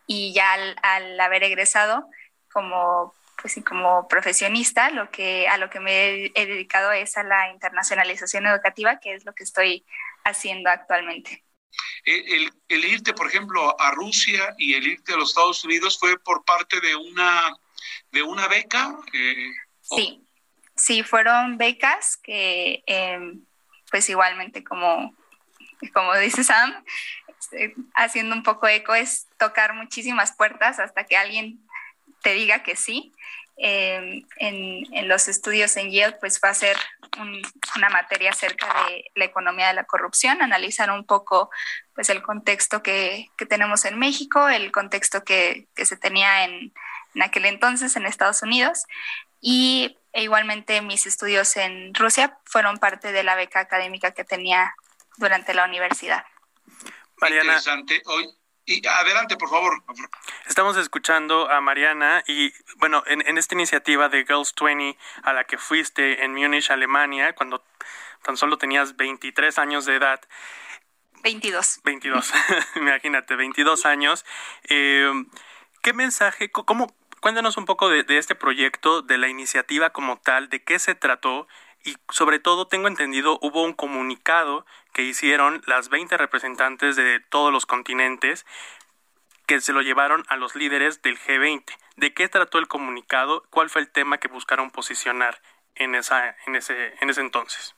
Y ya al, haber egresado como pues como profesionista, lo que a lo que me he dedicado es a la internacionalización educativa, que es lo que estoy haciendo actualmente. El, el, irte, por ejemplo, a Rusia y el irte a los Estados Unidos fue por parte de una, de una beca. Eh, sí, sí, fueron becas que, em, pues igualmente como, como dice Sam, este, haciendo un poco eco, es tocar muchísimas puertas hasta que alguien te diga que sí. Em, en, en, los estudios en Yale, pues va a ser una materia acerca de la economía de la corrupción, analizar un poco pues el contexto que, que tenemos en México, el contexto que, que se tenía en, en, aquel entonces en Estados Unidos y e igualmente mis estudios en Rusia fueron parte de la beca académica que tenía durante la universidad. Mariana, Interesante. Hoy, y adelante, por favor. Estamos escuchando a Mariana y, bueno, en, en, esta iniciativa de Girls 20 a la que fuiste en Múnich, Alemania, cuando tan solo tenías 23 años de edad. 22. 22, imagínate, 22 años. Eh, ¿Qué mensaje, cómo, cuéntanos un poco de, de este proyecto, de la iniciativa como tal, de qué se trató y sobre todo tengo entendido hubo un comunicado que hicieron las 20 representantes de todos los continentes que se lo llevaron a los líderes del G20. ¿De qué trató el comunicado? ¿Cuál fue el tema que buscaron posicionar en, esa, en, ese, en ese entonces?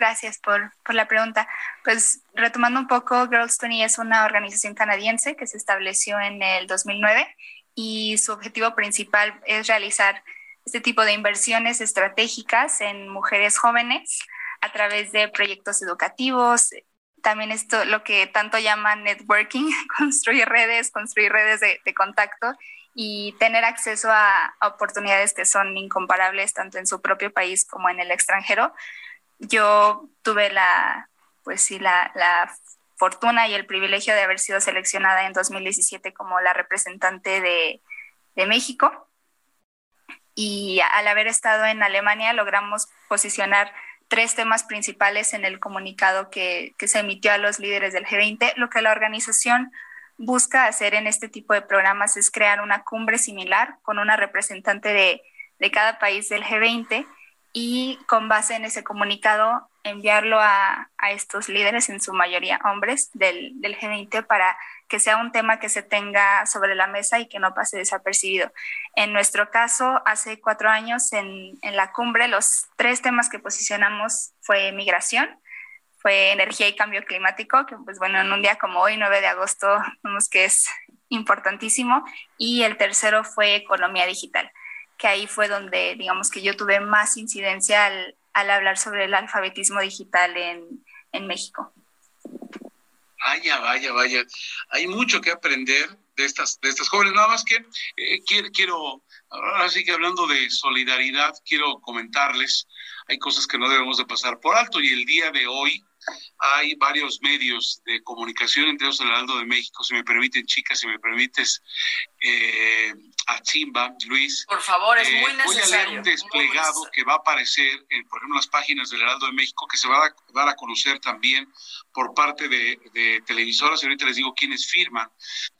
Gracias por, por, la pregunta. Pues retomando un poco, Girls 20 es una organización canadiense que se estableció en el 2009 y su objetivo principal es realizar este tipo de inversiones estratégicas en mujeres jóvenes a través de proyectos educativos, también esto, lo que tanto llaman networking, construir redes, construir redes de, contacto y tener acceso a, oportunidades que son incomparables tanto en su propio país como en el extranjero. Yo tuve la, pues sí, la, la fortuna y el privilegio de haber sido seleccionada en 2017 como la representante de, de México. Y al haber estado en Alemania logramos posicionar tres temas principales en el comunicado que, se emitió a los líderes del G20. Lo que la organización busca hacer en este tipo de programas es crear una cumbre similar con una representante de, cada país del G20 y con base en ese comunicado enviarlo a, estos líderes, en su mayoría hombres, del, del G20 para que sea un tema que se tenga sobre la mesa y que no pase desapercibido. En nuestro caso, hace cuatro años en, en la cumbre, los tres temas que posicionamos fue migración, fue energía y cambio climático, que pues bueno, en un día como hoy, 9 de agosto, vemos que es importantísimo, y el tercero fue economía digital, que ahí fue donde digamos que yo tuve más incidencia al, al hablar sobre el alfabetismo digital en, en México. Vaya, vaya, vaya. Hay mucho que aprender de estas, de estas jóvenes. Nada más que eh, quiero, ahora sí que hablando de solidaridad, quiero comentarles, hay cosas que no debemos de pasar por alto y el día de hoy hay varios medios de comunicación, entre ellos el Heraldo de México, si me permiten, chicas, si me permites, eh, a Chimba, Luis. Por favor, es muy necesario. Eh, voy a leer un desplegado que va a aparecer, en, por ejemplo, las páginas del Heraldo de México, que se va a dar a conocer también por parte de, de televisoras, y ahorita les digo quiénes firman.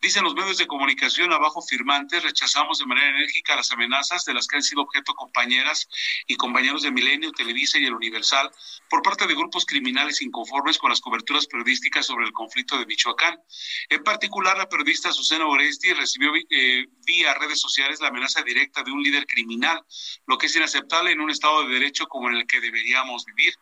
Dicen los medios de comunicación abajo firmantes, rechazamos de manera enérgica las amenazas de las que han sido objeto compañeras y compañeros de Milenio, Televisa y el Universal por parte de grupos criminales inconformes con las coberturas periodísticas sobre el conflicto de Michoacán. En particular, la periodista Susana Oresti recibió eh, vía redes sociales la amenaza directa de un líder criminal, lo que es inaceptable en un Estado de Derecho como en el que deberíamos vivir.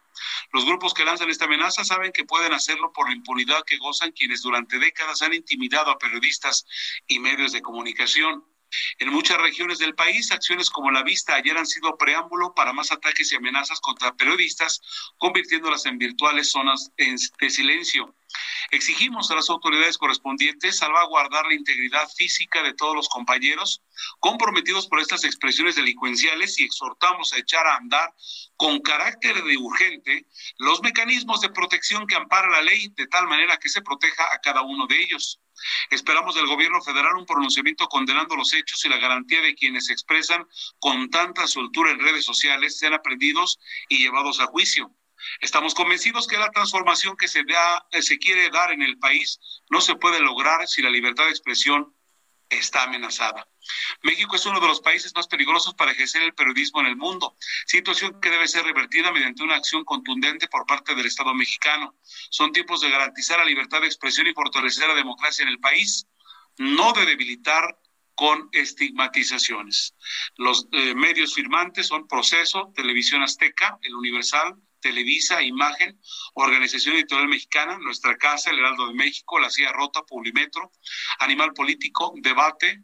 Los grupos que lanzan esta amenaza saben que pueden hacerlo por la impunidad que gozan quienes durante décadas han intimidado a periodistas y medios de comunicación. En muchas regiones del país, acciones como la vista ayer han sido preámbulo para más ataques y amenazas contra periodistas, convirtiéndolas en virtuales zonas de silencio. Exigimos a las autoridades correspondientes salvaguardar la integridad física de todos los compañeros comprometidos por estas expresiones delincuenciales y exhortamos a echar a andar con carácter de urgente los mecanismos de protección que ampara la ley de tal manera que se proteja a cada uno de ellos. Esperamos del gobierno federal un pronunciamiento condenando los hechos y la garantía de quienes se expresan con tanta soltura en redes sociales sean aprendidos y llevados a juicio. Estamos convencidos que la transformación que se, da, se quiere dar en el país no se puede lograr si la libertad de expresión está amenazada. México es uno de los países más peligrosos para ejercer el periodismo en el mundo, situación que debe ser revertida mediante una acción contundente por parte del Estado mexicano. Son tiempos de garantizar la libertad de expresión y fortalecer la democracia en el país, no de debilitar con estigmatizaciones. Los eh, medios firmantes son Proceso, Televisión Azteca, El Universal, Televisa, Imagen, Organización Editorial Mexicana, Nuestra Casa, El Heraldo de México, La Silla Rota, Publimetro, Animal Político, Debate,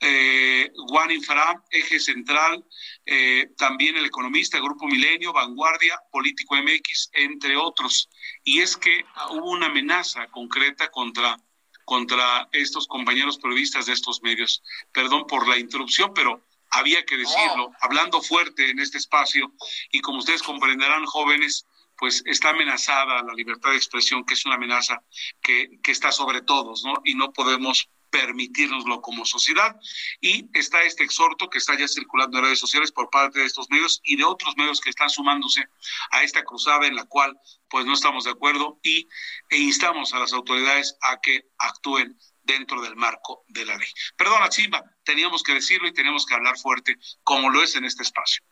eh, One Infra, Eje Central, eh, también El Economista, Grupo Milenio, Vanguardia, Político MX, entre otros. Y es que hubo una amenaza concreta contra contra estos compañeros periodistas de estos medios. Perdón por la interrupción, pero había que decirlo, hablando fuerte en este espacio y como ustedes comprenderán, jóvenes, pues está amenazada la libertad de expresión, que es una amenaza que, que está sobre todos, ¿no? Y no podemos permitirnoslo como sociedad. Y está este exhorto que está ya circulando en redes sociales por parte de estos medios y de otros medios que están sumándose a esta cruzada en la cual pues no estamos de acuerdo y e instamos a las autoridades a que actúen dentro del marco de la ley. Perdona, Simba, teníamos que decirlo y teníamos que hablar fuerte, como lo es en este espacio.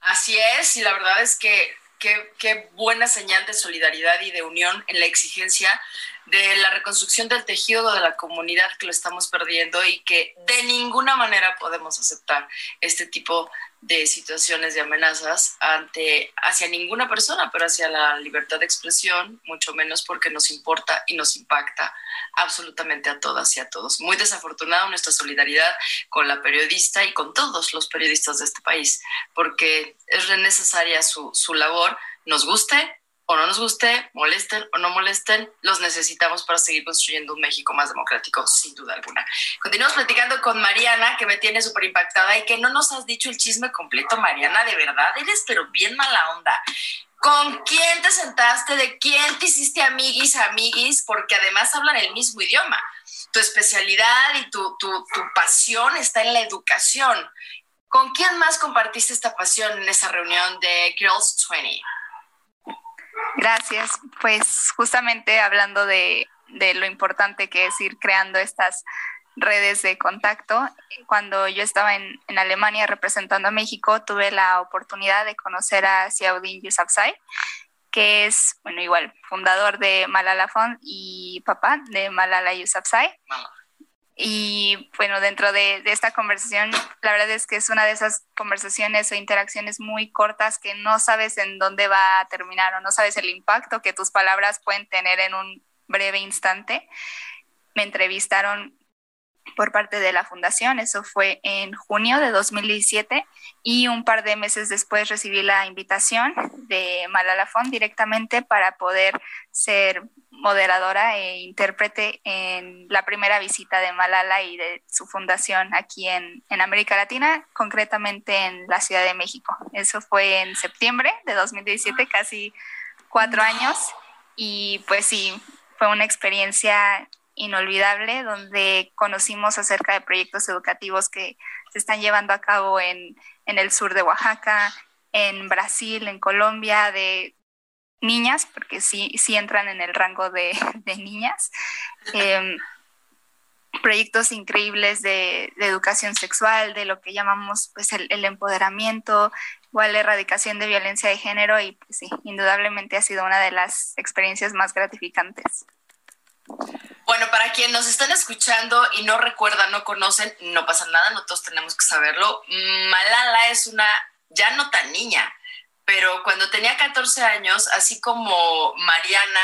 Así es, y la verdad es que qué buena señal de solidaridad y de unión en la exigencia de la reconstrucción del tejido de la comunidad que lo estamos perdiendo y que de ninguna manera podemos aceptar este tipo de situaciones de amenazas ante hacia ninguna persona, pero hacia la libertad de expresión, mucho menos porque nos importa y nos impacta absolutamente a todas y a todos. Muy desafortunado nuestra solidaridad con la periodista y con todos los periodistas de este país, porque es necesaria su, su labor, nos guste o no nos guste, molesten o no molesten, los necesitamos para seguir construyendo un México más democrático, sin duda alguna. Continuamos platicando con Mariana, que me tiene súper impactada y que no nos has dicho el chisme completo, Mariana, de verdad, eres pero bien mala onda. ¿Con quién te sentaste? ¿De quién te hiciste amiguis, amiguis? Porque además hablan el mismo idioma. Tu especialidad y tu, tu, tu pasión está en la educación. ¿Con quién más compartiste esta pasión en esa reunión de Girls 20? Gracias. Pues justamente hablando de, lo importante que es ir creando estas redes de contacto, cuando yo estaba en, Alemania representando a México, tuve la oportunidad de conocer a Xiaodin Yousafzai, que es, bueno, igual, fundador de Malala Fund y papá de Malala Yousafzai. Y bueno, dentro de, de, esta conversación, la verdad es que es una de esas conversaciones o interacciones muy cortas que no sabes en dónde va a terminar o no sabes el impacto que tus palabras pueden tener en un breve instante. Me entrevistaron por parte de la fundación, eso fue en junio de 2017 y un par de meses después recibí la invitación de Malala Fond directamente para poder ser moderadora e intérprete en la primera visita de Malala y de su fundación aquí en, en, América Latina, concretamente en la Ciudad de México. Eso fue en septiembre de 2017, casi cuatro años, y pues sí, fue una experiencia inolvidable donde conocimos acerca de proyectos educativos que se están llevando a cabo en, en el sur de Oaxaca, en Brasil, en Colombia, de niñas, porque sí, sí entran en el rango de, de niñas. Eh, proyectos increíbles de, de, educación sexual, de lo que llamamos pues el, el, empoderamiento, igual la erradicación de violencia de género y pues sí, indudablemente ha sido una de las experiencias más gratificantes. Bueno, para quienes nos están escuchando y no recuerdan, no conocen, no pasa nada, nosotros tenemos que saberlo. Malala es una ya no tan niña, pero cuando tenía 14 años, así como Mariana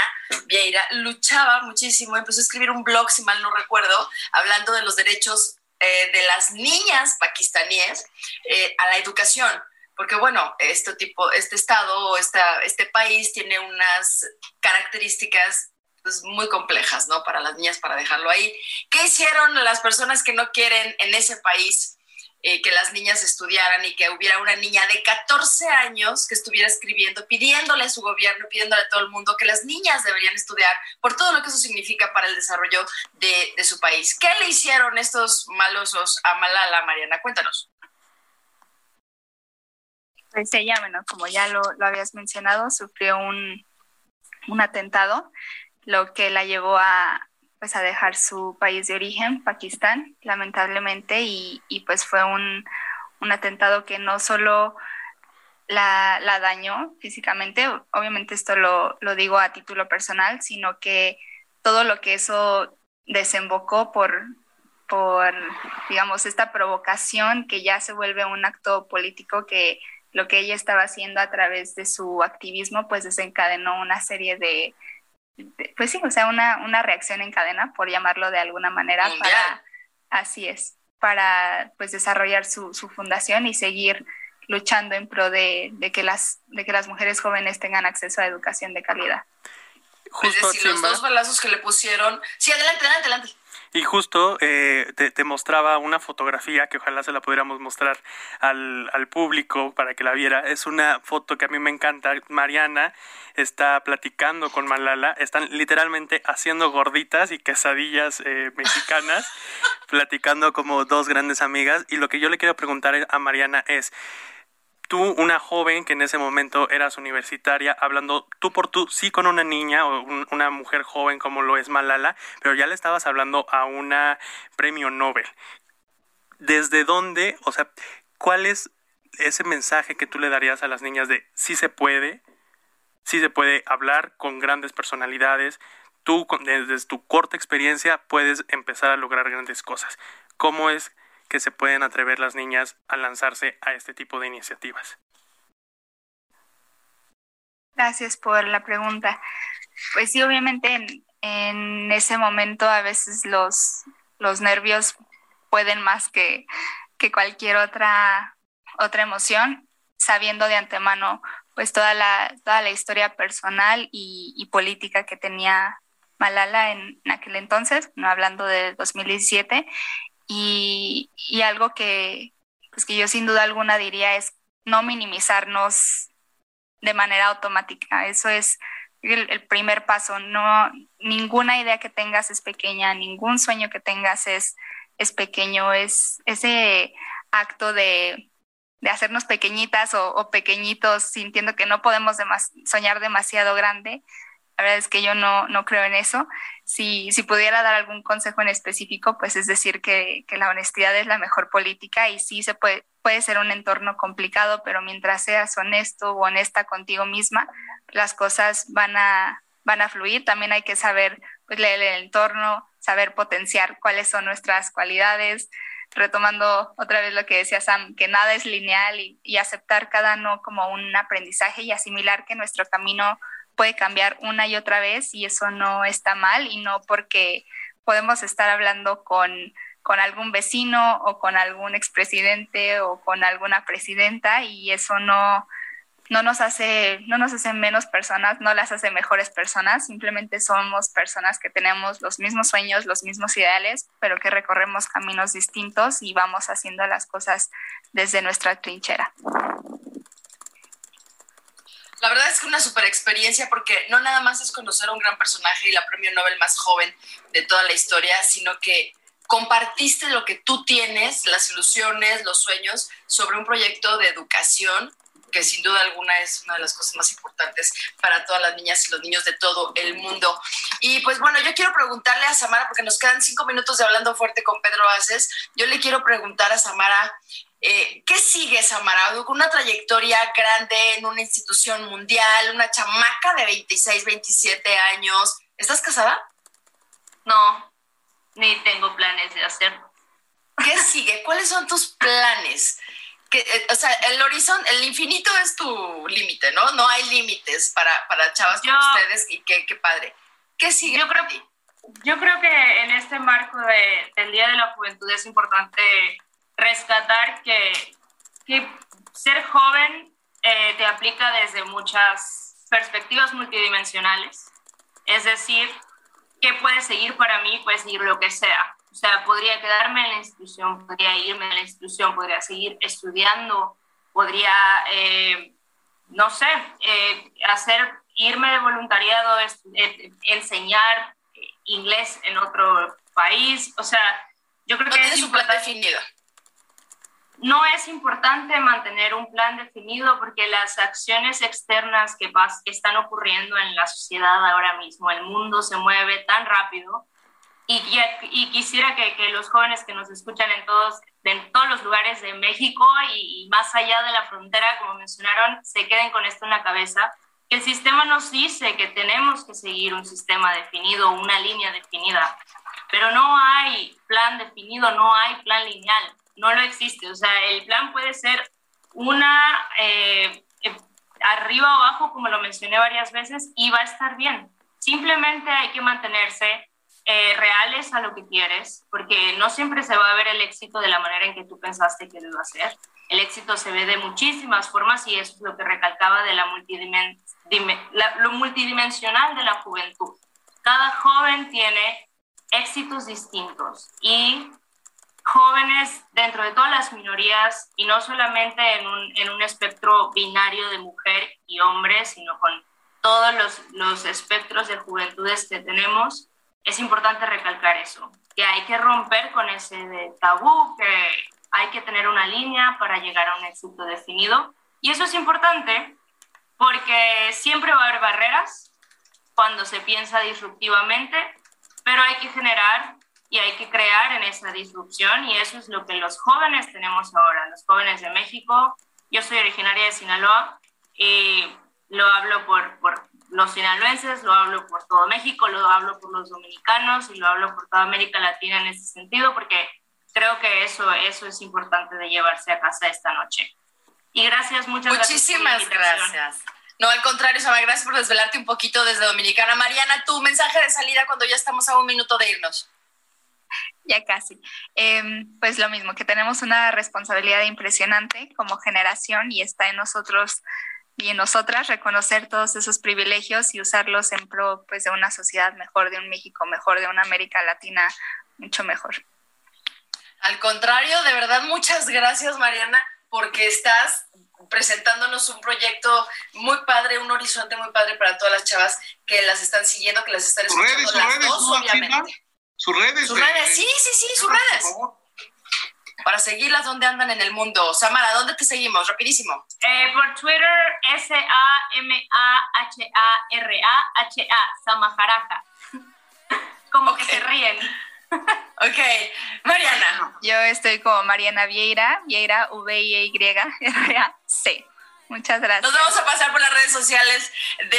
Vieira, luchaba muchísimo, empezó a escribir un blog, si mal no recuerdo, hablando de los derechos eh, de las niñas pakistaníes eh, a la educación. Porque bueno, este tipo, este estado, esta, este país tiene unas características pues, muy complejas, ¿no? Para las niñas, para dejarlo ahí. ¿Qué hicieron las personas que no quieren en ese país eh, que las niñas estudiaran y que hubiera una niña de 14 años que estuviera escribiendo, pidiéndole a su gobierno, pidiéndole a todo el mundo que las niñas deberían estudiar por todo lo que eso significa para el desarrollo de, su país? ¿Qué le hicieron estos malosos a Malala, Mariana? Cuéntanos. Pues ella, como ya lo, habías mencionado, sufrió un atentado lo que la llevó a, pues, a dejar su país de origen, Pakistán, lamentablemente, y, y pues fue un, un, atentado que no solo la, la, dañó físicamente, obviamente esto lo, lo digo a título personal, sino que todo lo que eso desembocó por, por, digamos, esta provocación que ya se vuelve un acto político que lo que ella estaba haciendo a través de su activismo, pues desencadenó una serie de, pues sí, o sea, una, una reacción en cadena, por llamarlo de alguna manera, Mundial. para, así es, para pues desarrollar su, su fundación y seguir luchando en pro de, de, que las, de que las mujeres jóvenes tengan acceso a educación de calidad. Justo, es decir, los dos balazos que le pusieron. Sí, adelante, adelante, adelante. Y justo eh, te, te, mostraba una fotografía que ojalá se la pudiéramos mostrar al, al, público para que la viera. Es una foto que a mí me encanta. Mariana está platicando con Malala. Están literalmente haciendo gorditas y quesadillas eh, mexicanas, platicando como dos grandes amigas. Y lo que yo le quiero preguntar a Mariana es, tú, una joven que en ese momento eras universitaria, hablando tú por tú, sí con una niña o una mujer joven como lo es Malala, pero ya le estabas hablando a una premio Nobel. ¿Desde dónde, o sea, cuál es ese mensaje que tú le darías a las niñas de sí se puede, sí se puede hablar con grandes personalidades, tú desde tu corta experiencia puedes empezar a lograr grandes cosas. ¿Cómo es que se pueden atrever las niñas a lanzarse a este tipo de iniciativas? Gracias por la pregunta. Pues sí, obviamente en, ese momento a veces los, los nervios pueden más que, que cualquier otra, otra emoción, sabiendo de antemano pues toda la, toda la historia personal y, política que tenía Malala en, en, aquel entonces, no hablando de 2017, y, algo que, pues que yo sin duda alguna diría es no minimizarnos de manera automática. Eso es el, primer paso. No, ninguna idea que tengas es pequeña, ningún sueño que tengas es, es pequeño. Es ese acto de, de hacernos pequeñitas o, o, pequeñitos sintiendo que no podemos soñar demasiado grande, la verdad es que yo no, no creo en eso. Si, pudiera dar algún consejo en específico, pues es decir que, que, la honestidad es la mejor política y sí se puede, puede ser un entorno complicado, pero mientras seas honesto o honesta contigo misma, las cosas van a, van a fluir. También hay que saber pues, leer el entorno, saber potenciar cuáles son nuestras cualidades, retomando otra vez lo que decía Sam, que nada es lineal y, y aceptar cada no como un aprendizaje y asimilar que nuestro camino puede cambiar una y otra vez y eso no está mal y no porque podemos estar hablando con, con algún vecino o con algún expresidente o con alguna presidenta y eso no, no nos hace, no nos hace menos personas, no las hace mejores personas, simplemente somos personas que tenemos los mismos sueños, los mismos ideales, pero que recorremos caminos distintos y vamos haciendo las cosas desde nuestra trinchera. La verdad es que una super experiencia porque no nada más es conocer a un gran personaje y la premio Nobel más joven de toda la historia, sino que compartiste lo que tú tienes, las ilusiones, los sueños, sobre un proyecto de educación que sin duda alguna es una de las cosas más importantes para todas las niñas y los niños de todo el mundo. Y pues bueno, yo quiero preguntarle a Samara, porque nos quedan cinco minutos de hablando fuerte con Pedro Aces, yo le quiero preguntar a Samara, eh, ¿Qué sigue Samara? Con una trayectoria grande en una institución mundial, una chamaca de 26, 27 años. ¿Estás casada? No, ni tengo planes de hacerlo. ¿Qué sigue? ¿Cuáles son tus planes? Que, eh, o sea, el horizonte, el infinito es tu límite, ¿no? No hay límites para, para chavas como ustedes y qué, qué padre. ¿Qué sigue? Yo creo, yo creo que en este marco de, del Día de la Juventud es importante rescatar que, que ser joven eh, te aplica desde muchas perspectivas multidimensionales. Es decir, ¿qué puede seguir para mí? Puede seguir lo que sea. O sea, podría quedarme en la institución, podría irme a la institución, podría seguir estudiando, podría, eh, no sé, eh, hacer, irme de voluntariado, enseñar inglés en otro país. O sea, yo creo que es plan definido no es importante mantener un plan definido porque las acciones externas que, que están ocurriendo en la sociedad ahora mismo, el mundo se mueve tan rápido. Y, quisiera que, los jóvenes que nos escuchan en todos, en todos los lugares de México y, y más allá de la frontera, como mencionaron, se queden con esto en la cabeza, el sistema nos dice que tenemos que seguir un sistema definido, una línea definida, pero no hay plan definido, no hay plan lineal no lo existe. O sea, el plan puede ser una eh, eh, arriba o abajo, como lo mencioné varias veces, y va a estar bien. Simplemente hay que mantenerse eh, reales a lo que quieres, porque no siempre se va a ver el éxito de la manera en que tú pensaste que iba a ser. El éxito se ve de muchísimas formas y eso es lo que recalcaba de la, lo multidimensional de la juventud. Cada joven tiene éxitos distintos y jóvenes dentro de todas las minorías y no solamente en un, en un espectro binario de mujer y hombre, sino con todos los, los espectros de juventudes que tenemos, es importante recalcar eso, que hay que romper con ese tabú, que hay que tener una línea para llegar a un éxito definido. Y eso es importante porque siempre va a haber barreras cuando se piensa disruptivamente, pero hay que generar y hay que crear en esa disrupción y eso es lo que los jóvenes tenemos ahora, los jóvenes de México. Yo soy originaria de Sinaloa y lo hablo por, por los sinaloenses, lo hablo por todo México, lo hablo por los dominicanos y lo hablo por toda América Latina en ese sentido porque creo que eso, eso es importante de llevarse a casa esta noche. Y gracias, muchas Muchísimas gracias. gracias. No, al contrario, Sama, gracias por desvelarte un poquito desde Dominicana. Mariana, tu mensaje de salida cuando ya estamos a un minuto de irnos. Ya casi. Eh, pues lo mismo, que tenemos una responsabilidad impresionante como generación y está en nosotros y en nosotras reconocer todos esos privilegios y usarlos en pro pues, de una sociedad mejor, de un México mejor, de una América Latina mucho mejor. Al contrario, de verdad, muchas gracias, Mariana, porque estás presentándonos un proyecto muy padre, un horizonte muy padre para todas las chavas que las están siguiendo, que las están escuchando, las redes, dos, obviamente. Sus redes. Sus de- redes, de- sí, sí, sí, sus por redes. favor. Para seguirlas, ¿dónde andan en el mundo? Samara, ¿dónde te seguimos? Rapidísimo. Eh, por Twitter, S-A-M-A-H-A-R-A-H-A, Samajaraja. Como que se ríen. Ok, Mariana. Yo estoy como Mariana Vieira, Vieira, V-I-E-I-R-A-C. Muchas gracias. Nos vamos a pasar por las redes sociales del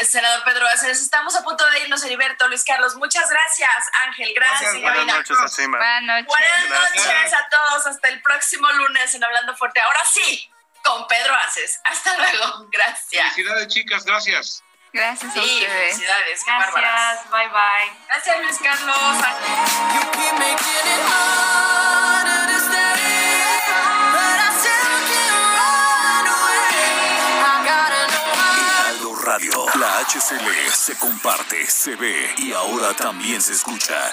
eh, senador Pedro Aces. Estamos a punto de irnos, Heriberto, Luis Carlos. Muchas gracias, Ángel. Gracias, Gracias, Buenas Gabriela. noches, Asima. Buenas noches. Buenas Gracias. noches a todos. Hasta el próximo lunes en Hablando Fuerte. Ahora sí, con Pedro Aces. Hasta luego. Gracias. Felicidades, chicas, gracias. Gracias a Sí, ustedes. felicidades. Bárbaras. Gracias, bye bye. Gracias, Luis Carlos. HCL se comparte, se ve y ahora también se escucha.